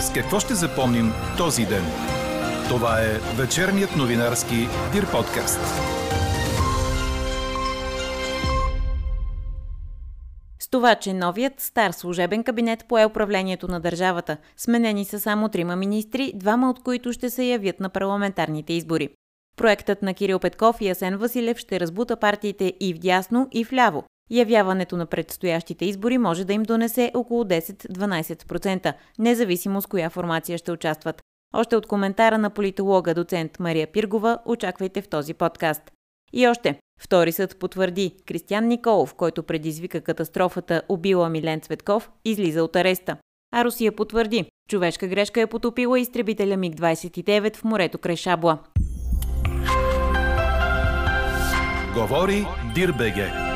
С какво ще запомним този ден? Това е вечерният новинарски Дир подкаст. С това, че новият стар служебен кабинет пое управлението на държавата. Сменени са само трима министри, двама от които ще се явят на парламентарните избори. Проектът на Кирил Петков и Асен Василев ще разбута партиите и в дясно, и в ляво. Явяването на предстоящите избори може да им донесе около 10-12%, независимо с коя формация ще участват. Още от коментара на политолога доцент Мария Пиргова очаквайте в този подкаст. И още. Втори съд потвърди, Кристиян Николов, който предизвика катастрофата, убила Милен Цветков, излиза от ареста. А Русия потвърди, човешка грешка е потопила изтребителя МиГ-29 в морето край Шабла. Говори Дирбеге.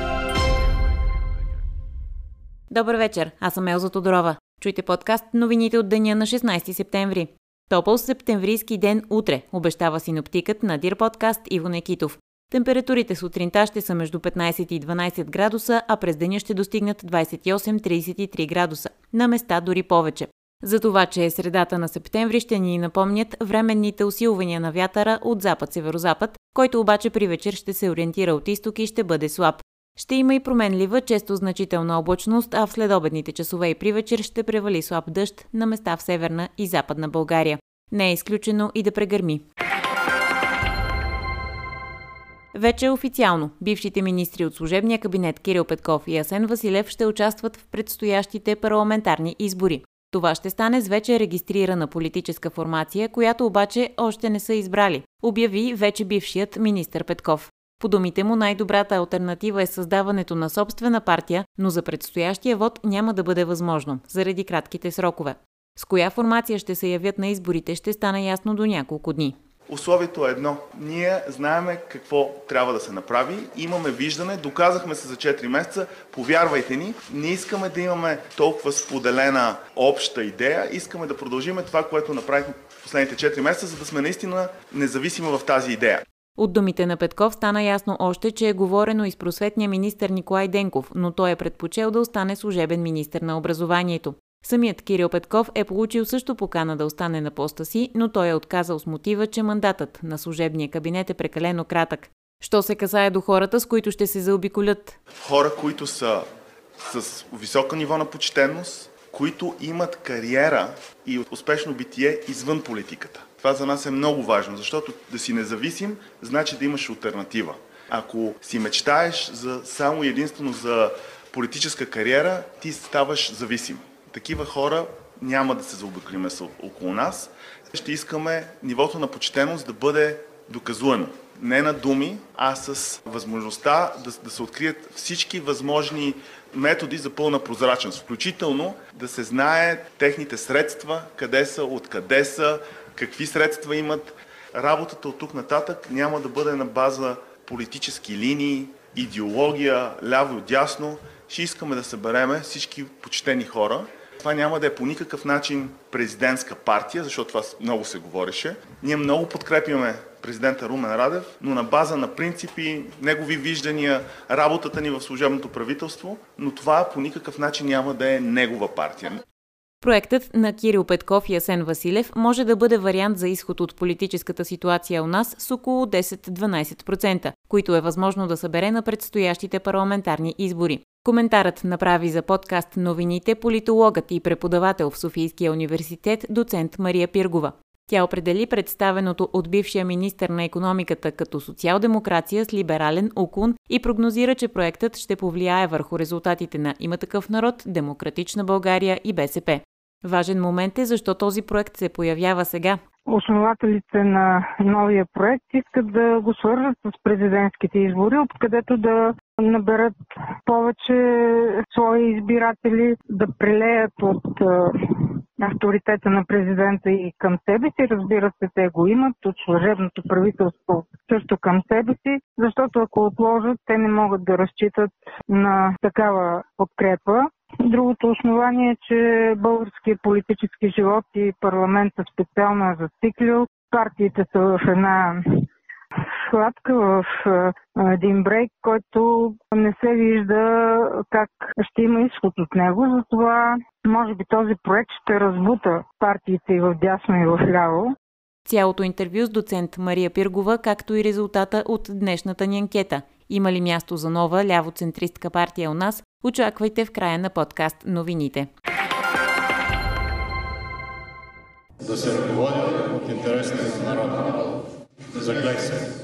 Добър вечер, аз съм Елза Тодорова. Чуйте подкаст новините от деня на 16 септември. Топъл септемврийски ден утре, обещава синоптикът на Дир подкаст Иво Некитов. Температурите сутринта ще са между 15 и 12 градуса, а през деня ще достигнат 28-33 градуса. На места дори повече. За това, че е средата на септември, ще ни напомнят временните усилвания на вятъра от запад-северозапад, който обаче при вечер ще се ориентира от изток и ще бъде слаб. Ще има и променлива, често значителна облачност, а в следобедните часове и при вечер ще превали слаб дъжд на места в северна и западна България. Не е изключено и да прегърми. Вече официално бившите министри от служебния кабинет Кирил Петков и Асен Василев ще участват в предстоящите парламентарни избори. Това ще стане с вече регистрирана политическа формация, която обаче още не са избрали, обяви вече бившият министр Петков. По думите му най-добрата альтернатива е създаването на собствена партия, но за предстоящия вод няма да бъде възможно, заради кратките срокове. С коя формация ще се явят на изборите ще стане ясно до няколко дни. Условието е едно. Ние знаеме какво трябва да се направи, имаме виждане, доказахме се за 4 месеца, повярвайте ни, не искаме да имаме толкова споделена обща идея, искаме да продължиме това, което направихме последните 4 месеца, за да сме наистина независими в тази идея. От думите на Петков стана ясно още, че е говорено и с просветния министр Николай Денков, но той е предпочел да остане служебен министр на образованието. Самият Кирил Петков е получил също покана да остане на поста си, но той е отказал с мотива, че мандатът на служебния кабинет е прекалено кратък. Що се касае до хората, с които ще се заобиколят? Хора, които са с високо ниво на почтенност, които имат кариера и успешно битие извън политиката. Това за нас е много важно, защото да си независим, значи да имаш альтернатива. Ако си мечтаеш за само единствено за политическа кариера, ти ставаш зависим. Такива хора няма да се заобиколиме около нас. Ще искаме нивото на почтеност да бъде доказуемо. Не на думи, а с възможността да, да се открият всички възможни методи за пълна прозрачност. Включително да се знае техните средства, къде са, откъде са, какви средства имат. Работата от тук нататък няма да бъде на база политически линии, идеология, ляво и дясно. Ще искаме да събереме всички почтени хора. Това няма да е по никакъв начин президентска партия, защото това много се говореше. Ние много подкрепяме президента Румен Радев, но на база на принципи, негови виждания, работата ни в служебното правителство, но това по никакъв начин няма да е негова партия. Проектът на Кирил Петков и Асен Василев може да бъде вариант за изход от политическата ситуация у нас с около 10-12%, които е възможно да събере на предстоящите парламентарни избори. Коментарът направи за подкаст новините политологът и преподавател в Софийския университет доцент Мария Пиргова. Тя определи представеното от бившия министр на економиката като социал-демокрация с либерален уклон и прогнозира, че проектът ще повлияе върху резултатите на Има такъв народ, Демократична България и БСП. Важен момент е защо този проект се появява сега. Основателите на новия проект искат да го свържат с президентските избори, откъдето да наберат повече свои избиратели, да прелеят от авторитета на президента и към себе си. Разбира се, те го имат от служебното правителство също към себе си, защото ако отложат, те не могат да разчитат на такава подкрепа. Другото основание е, че българският политически живот и парламента специално е зациклил. Партиите са в една сладка в един брейк, който не се вижда как ще има изход от него. Затова Може би този проект ще разбута партиите и в дясно и в ляво. Цялото интервю с доцент Мария Пиргова, както и резултата от днешната ни анкета. Има ли място за нова лявоцентристка партия у нас? Очаквайте в края на подкаст новините. Да се ръководя от интересите на народа.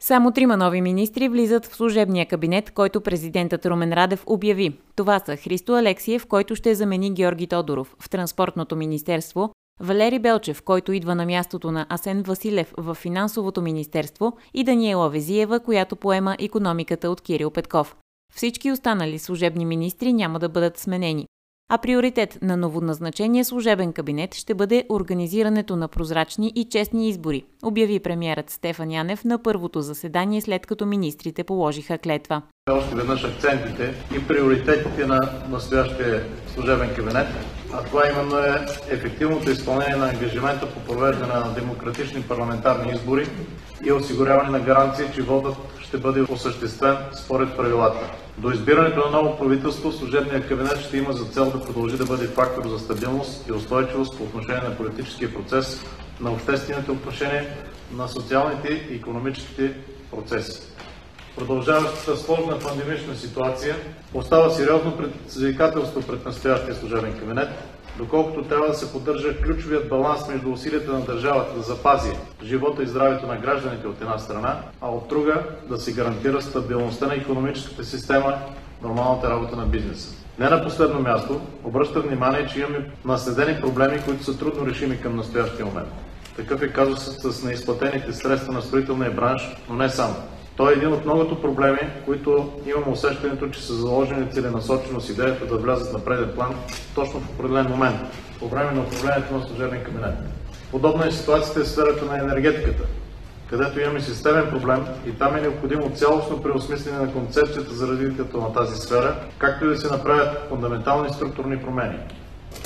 Само трима нови министри влизат в служебния кабинет, който президентът Румен Радев обяви. Това са Христо Алексиев, който ще замени Георги Тодоров в Транспортното министерство, Валери Белчев, който идва на мястото на Асен Василев в Финансовото министерство и Даниела Везиева, която поема економиката от Кирил Петков. Всички останали служебни министри няма да бъдат сменени а приоритет на новоназначения служебен кабинет ще бъде организирането на прозрачни и честни избори, обяви премиерът Стефан Янев на първото заседание след като министрите положиха клетва. Още веднъж акцентите и приоритетите на настоящия служебен кабинет, а това именно е ефективното изпълнение на ангажимента по провеждане на демократични парламентарни избори и осигуряване на гаранции, че водът ще бъде осъществен според правилата. До избирането на ново правителство служебният кабинет ще има за цел да продължи да бъде фактор за стабилност и устойчивост по отношение на политическия процес, на обществените отношения, на социалните и економическите процеси. Продължаващата сложна пандемична ситуация остава сериозно предизвикателство пред настоящия служебен кабинет, доколкото трябва да се поддържа ключовият баланс между усилията на държавата да запази живота и здравето на гражданите от една страна, а от друга да се гарантира стабилността на економическата система, нормалната работа на бизнеса. Не на последно място, обръщам внимание, че имаме наследени проблеми, които са трудно решими към настоящия момент. Такъв е казусът с неизплатените средства на строителния бранш, но не само. Той е един от многото проблеми, които имам усещането, че са заложени целенасочено с идеята да влязат на преден план точно в определен момент, по време на управлението на служебен кабинет. Подобна е ситуацията в сферата на енергетиката, където имаме системен проблем и там е необходимо цялостно преосмислене на концепцията за развитието на тази сфера, както и да се направят фундаментални структурни промени.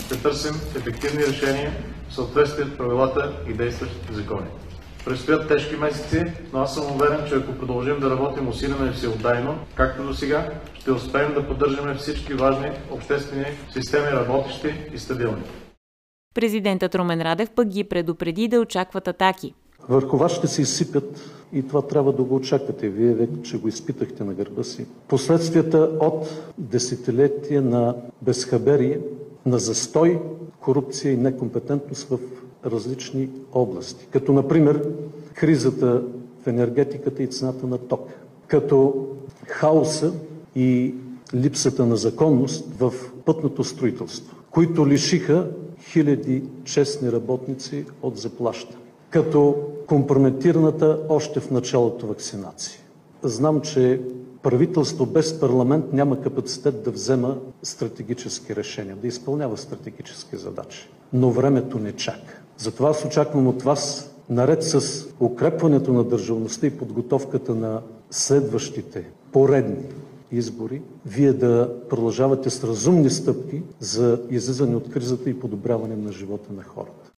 Ще търсим ефективни решения в съответствие с правилата и действащите закони. Предстоят тежки месеци, но аз съм уверен, че ако продължим да работим усилено и всеотдайно, както до сега, ще успеем да поддържаме всички важни обществени системи работещи и стабилни. Президентът Румен Радев пък ги предупреди да очакват атаки. Върху вас ще се изсипят и това трябва да го очаквате. Вие вече го изпитахте на гърба си. Последствията от десетилетия на безхаберие, на застой, корупция и некомпетентност в различни области, като например кризата в енергетиката и цената на ток, като хаоса и липсата на законност в пътното строителство, които лишиха хиляди честни работници от заплащане, като компрометираната още в началото вакцинация. Знам, че правителство без парламент няма капацитет да взема стратегически решения, да изпълнява стратегически задачи. Но времето не чака. Затова аз очаквам от Вас, наред с укрепването на държавността и подготовката на следващите поредни избори, Вие да продължавате с разумни стъпки за излизане от кризата и подобряване на живота на хората.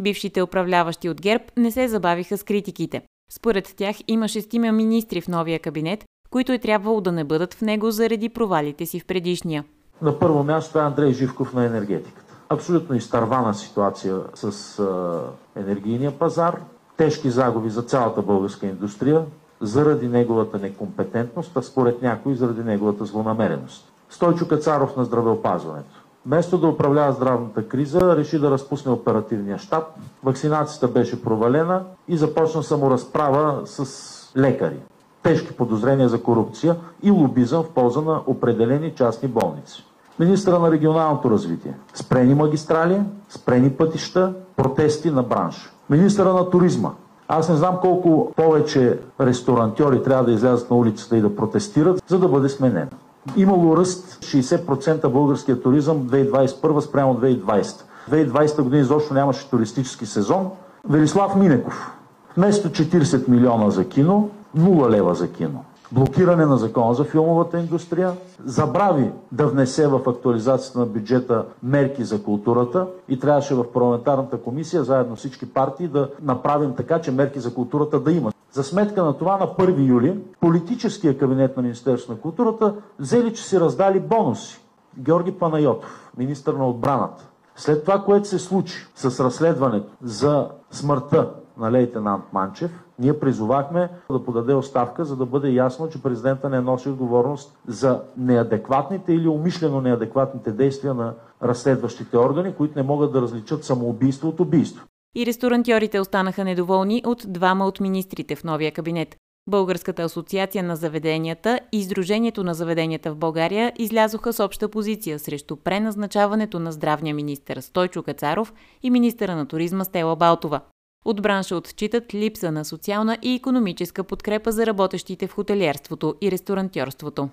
Бившите управляващи от ГЕРБ не се забавиха с критиките. Според тях има шестима министри в новия кабинет, които е трябвало да не бъдат в него заради провалите си в предишния. На първо място е Андрей Живков на енергетиката абсолютно изтървана ситуация с а, енергийния пазар, тежки загуби за цялата българска индустрия, заради неговата некомпетентност, а според някои заради неговата злонамереност. Стойчо Кацаров на здравеопазването. Вместо да управлява здравната криза, реши да разпусне оперативния щаб. Вакцинацията беше провалена и започна саморазправа с лекари. Тежки подозрения за корупция и лобизъм в полза на определени частни болници. Министра на регионалното развитие. Спрени магистрали, спрени пътища, протести на бранш. Министра на туризма. Аз не знам колко повече ресторантьори трябва да излязат на улицата и да протестират, за да бъде сменен. Имало ръст 60% българския туризъм 2021 спрямо 2020. 2020 година изобщо нямаше туристически сезон. Велислав Минеков. Вместо 40 милиона за кино, 0 лева за кино блокиране на закона за филмовата индустрия, забрави да внесе в актуализацията на бюджета мерки за културата и трябваше в парламентарната комисия, заедно всички партии, да направим така, че мерки за културата да има. За сметка на това на 1 юли политическия кабинет на Министерството на културата взели, че си раздали бонуси. Георги Панайотов, министър на отбраната, След това, което се случи с разследването за смъртта на лейтенант Манчев, ние призовахме да подаде оставка, за да бъде ясно, че президента не носи отговорност за неадекватните или умишлено неадекватните действия на разследващите органи, които не могат да различат самоубийство от убийство. И ресторантьорите останаха недоволни от двама от министрите в новия кабинет. Българската асоциация на заведенията и Издружението на заведенията в България излязоха с обща позиция срещу преназначаването на здравния министър Стойчо Кацаров и министъра на туризма Стела Балтова. От бранша отчитат липса на социална и економическа подкрепа за работещите в хотелиерството и ресторантьорството.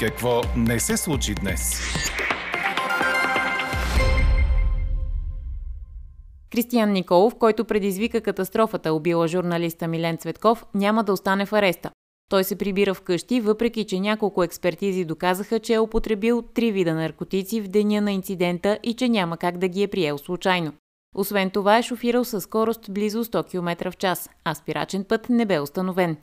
Какво не се случи днес? Кристиян Николов, който предизвика катастрофата, убила журналиста Милен Цветков, няма да остане в ареста. Той се прибира вкъщи, въпреки че няколко експертизи доказаха, че е употребил три вида наркотици в деня на инцидента и че няма как да ги е приел случайно. Освен това е шофирал със скорост близо 100 км в час, а спирачен път не бе установен.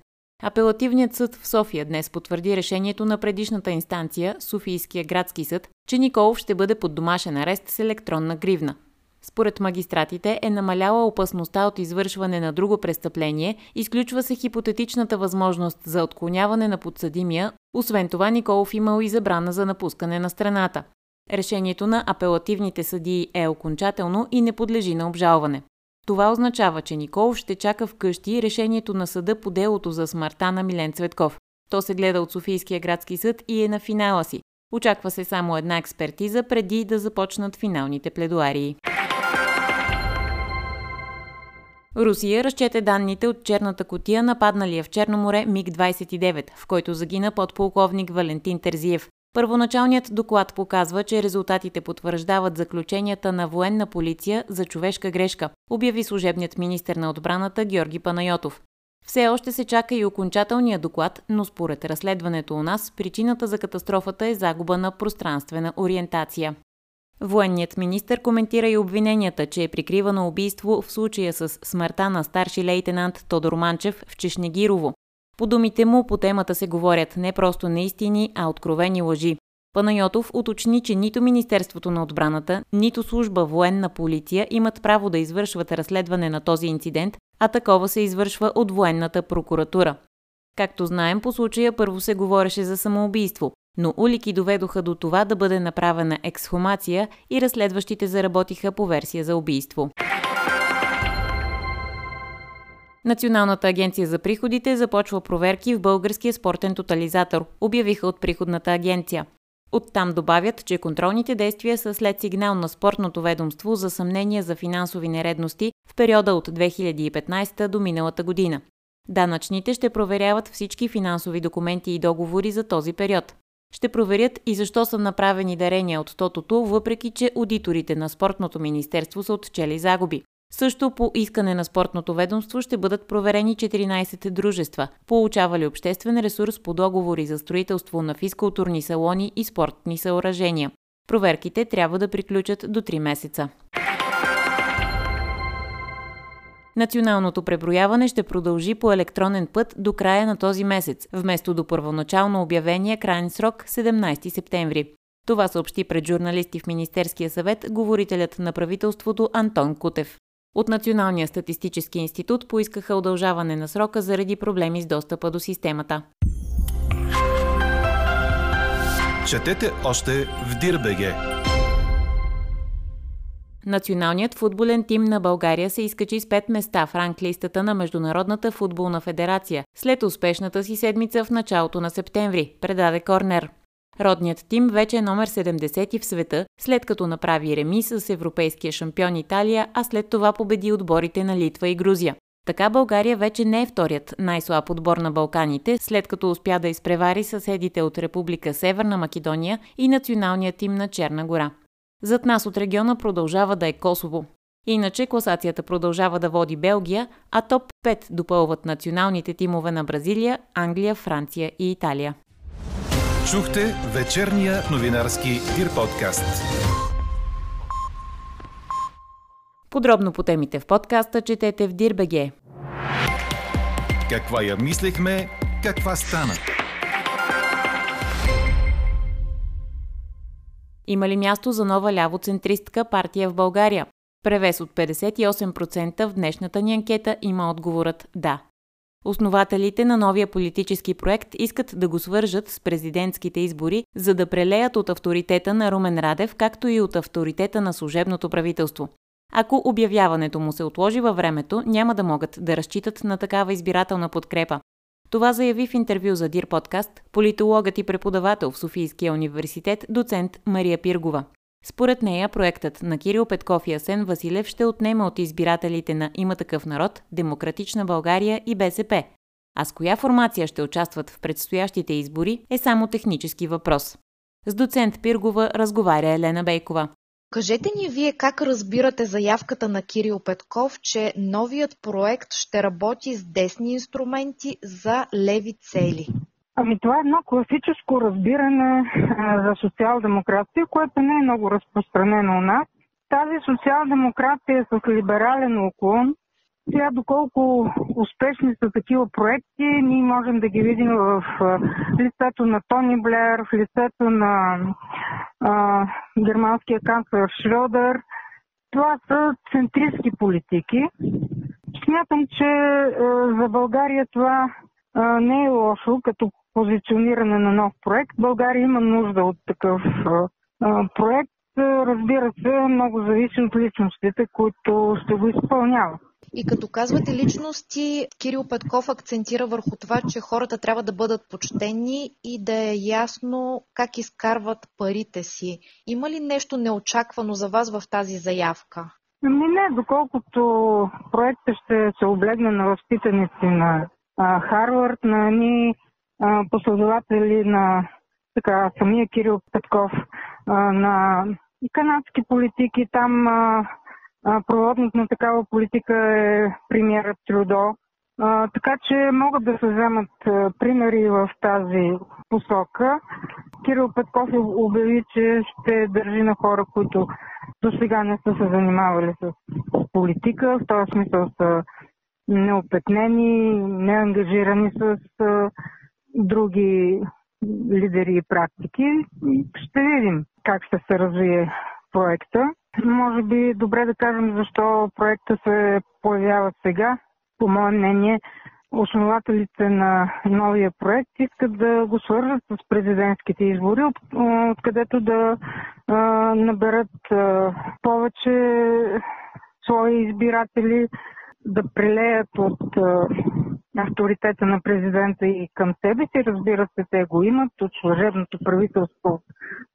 Апелативният съд в София днес потвърди решението на предишната инстанция, Софийския градски съд, че Николов ще бъде под домашен арест с електронна гривна. Според магистратите е намаляла опасността от извършване на друго престъпление, изключва се хипотетичната възможност за отклоняване на подсъдимия, освен това Николов имал и забрана за напускане на страната. Решението на апелативните съдии е окончателно и не подлежи на обжалване. Това означава, че Николов ще чака вкъщи решението на съда по делото за смъртта на Милен Цветков. То се гледа от Софийския градски съд и е на финала си. Очаква се само една експертиза преди да започнат финалните пледуарии. Русия разчете данните от черната котия нападналия в Черно море МиГ-29, в който загина подполковник Валентин Терзиев. Първоначалният доклад показва, че резултатите потвърждават заключенията на военна полиция за човешка грешка, обяви служебният министр на отбраната Георги Панайотов. Все още се чака и окончателния доклад, но според разследването у нас, причината за катастрофата е загуба на пространствена ориентация. Военният министр коментира и обвиненията, че е прикривано убийство в случая с смъртта на старши лейтенант Тодор Манчев в Чешнегирово. По думите му по темата се говорят не просто неистини, а откровени лъжи. Панайотов уточни, че нито Министерството на отбраната, нито служба военна полиция имат право да извършват разследване на този инцидент, а такова се извършва от военната прокуратура. Както знаем, по случая първо се говореше за самоубийство, но улики доведоха до това да бъде направена ексхумация и разследващите заработиха по версия за убийство. Националната агенция за приходите започва проверки в българския спортен тотализатор, обявиха от приходната агенция. Оттам добавят, че контролните действия са след сигнал на спортното ведомство за съмнение за финансови нередности в периода от 2015 до миналата година. Данъчните ще проверяват всички финансови документи и договори за този период. Ще проверят и защо са направени дарения от тотото, въпреки че аудиторите на Спортното министерство са отчели загуби. Също по искане на спортното ведомство ще бъдат проверени 14 дружества, получавали обществен ресурс по договори за строителство на физкултурни салони и спортни съоръжения. Проверките трябва да приключат до 3 месеца. Националното преброяване ще продължи по електронен път до края на този месец, вместо до първоначално обявения крайен срок 17 септември. Това съобщи пред журналисти в Министерския съвет говорителят на правителството Антон Кутев. От Националния статистически институт поискаха удължаване на срока заради проблеми с достъпа до системата. Четете още в Дирбеге! Националният футболен тим на България се изкачи с 5 места в ранглистата на Международната футболна федерация след успешната си седмица в началото на септември, предаде Корнер. Родният тим вече е номер 70 в света, след като направи реми с европейския шампион Италия, а след това победи отборите на Литва и Грузия. Така България вече не е вторият най-слаб отбор на Балканите, след като успя да изпревари съседите от Република Северна Македония и националния тим на Черна гора. Зад нас от региона продължава да е Косово. Иначе класацията продължава да води Белгия, а топ 5 допълват националните тимове на Бразилия, Англия, Франция и Италия. Чухте вечерния новинарски Дир подкаст. Подробно по темите в подкаста четете в Дирбеге. Каква я мислехме, каква стана? Има ли място за нова лявоцентристка партия в България? Превес от 58% в днешната ни анкета има отговорът «да». Основателите на новия политически проект искат да го свържат с президентските избори, за да прелеят от авторитета на Румен Радев, както и от авторитета на служебното правителство. Ако обявяването му се отложи във времето, няма да могат да разчитат на такава избирателна подкрепа. Това заяви в интервю за Дир подкаст политологът и преподавател в Софийския университет доцент Мария Пиргова. Според нея, проектът на Кирил Петков и Асен Василев ще отнеме от избирателите на Има такъв народ, Демократична България и БСП. А с коя формация ще участват в предстоящите избори е само технически въпрос. С доцент Пиргова разговаря Елена Бейкова. Кажете ни вие как разбирате заявката на Кирил Петков, че новият проект ще работи с десни инструменти за леви цели? Ами това е едно класическо разбиране за социал-демокрация, което не е много разпространено у нас. Тази социал-демокрация с либерален уклон. Сега доколко успешни са такива проекти, ние можем да ги видим в лицето на Тони Блер, в лицето на а, германския канцлер Шрёдер. Това са центристски политики. Смятам, че а, за България това не е лошо като позициониране на нов проект. България има нужда от такъв а, проект. Разбира се, много зависи от личностите, които ще го изпълняват. И като казвате личности, Кирил Петков акцентира върху това, че хората трябва да бъдат почтени и да е ясно как изкарват парите си. Има ли нещо неочаквано за вас в тази заявка? Ами не, доколкото проектът ще се облегне на възпитаници на Харвард, на ни последователи на така, самия Кирил Петков, на канадски политики. Там проводник на такава политика е премиерът Трудо. А, така че могат да се вземат примери в тази посока. Кирил Петков обяви, че ще държи на хора, които до сега не са се занимавали с политика. В този смисъл са неопетнени, неангажирани с други лидери и практики. Ще видим как ще се развие проекта. Може би добре да кажем защо проекта се появява сега. По мое мнение, основателите на новия проект искат да го свържат с президентските избори, откъдето да а, наберат а, повече свои избиратели, да прелеят от а, авторитета на президента и към себе си. Разбира се, те го имат от служебното правителство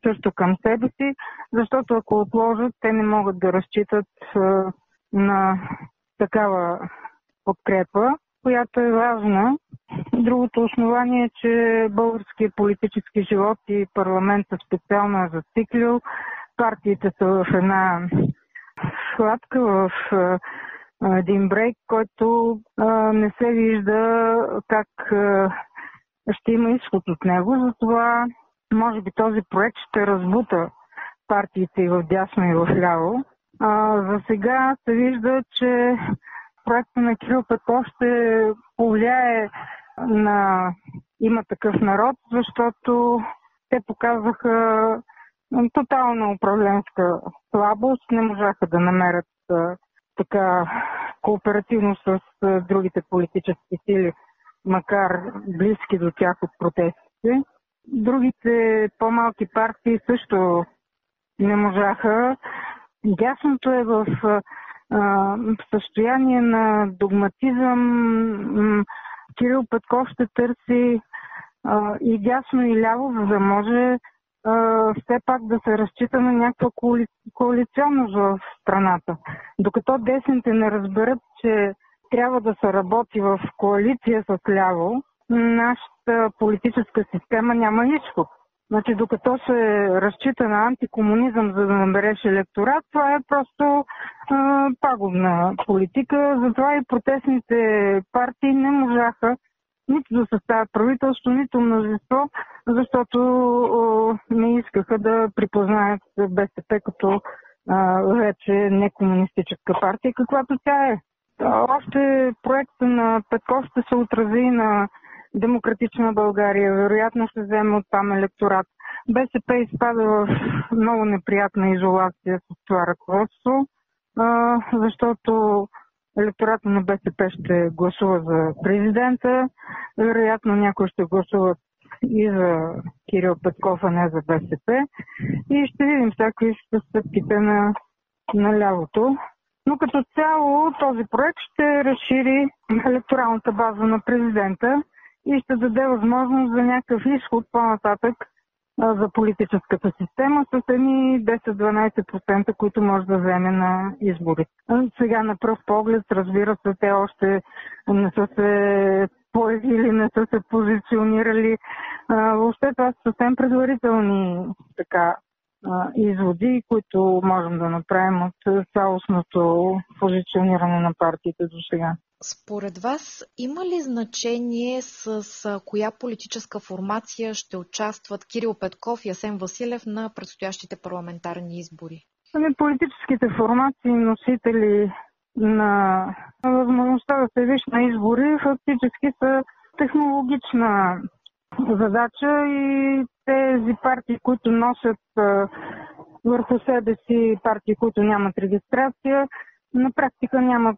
също към себе си, защото ако отложат, те не могат да разчитат на такава подкрепа, която е важна. Другото основание е, че българският политически живот и парламента специално е зациклил. Партиите са в една схватка, в един брейк, който не се вижда как ще има изход от него. Затова може би този проект ще разбута партиите и в дясно и в ляво. За сега се вижда, че проектът на Кирил Петков ще повлияе на има такъв народ, защото те показаха тотална управленска слабост, не можаха да намерят така кооперативно с другите политически сили, макар близки до тях от протестите. Другите по-малки партии също не можаха. Дясното е в състояние на догматизъм. Кирил Петков ще търси а, и дясно и ляво, за да може а, все пак да се разчита на някаква коали... коалиционност в страната. Докато десните не разберат, че трябва да се работи в коалиция с ляво, нашата политическа система няма изход. Значи, докато се разчита на антикомунизъм, за да набереш електорат, това е просто а, пагубна политика. Затова и протестните партии не можаха нито да съставят правителство, нито мнозинство, защото не искаха да припознаят БСП като вече не комунистическа партия, каквато тя е. Още проекта на Петков ще се отрази на Демократична България, вероятно ще вземе от там електорат. БСП изпада в много неприятна изолация с това ръководство, защото електората на БСП ще гласува за президента, вероятно някои ще гласуват и за Кирил Петков, а не за БСП. И ще видим всякакви стъпките на, на лявото. Но като цяло този проект ще разшири електоралната база на президента и ще даде възможност за някакъв изход по-нататък за политическата система с едни 10-12%, които може да вземе на избори. Сега на пръв поглед, разбира се, те още не са се появили, не са се позиционирали. Въобще това са съвсем предварителни така, изводи, които можем да направим от цялостното позициониране на партиите до сега. Според вас има ли значение с коя политическа формация ще участват Кирил Петков и Асен Василев на предстоящите парламентарни избори? Ами, политическите формации, носители на възможността да се виж на избори, фактически са технологична задача и тези партии, които носят върху себе си партии, които нямат регистрация, на практика нямат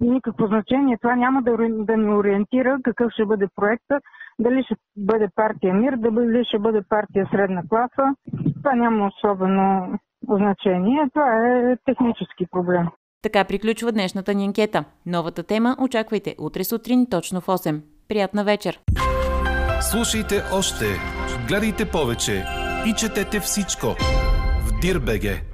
никакво значение. Това няма да, да ни ориентира какъв ще бъде проекта, дали ще бъде партия Мир, дали ще бъде партия Средна класа. Това няма особено значение. Това е технически проблем. Така приключва днешната ни анкета. Новата тема очаквайте утре сутрин точно в 8. Приятна вечер! Слушайте още, гледайте повече и четете всичко в Дирбеге.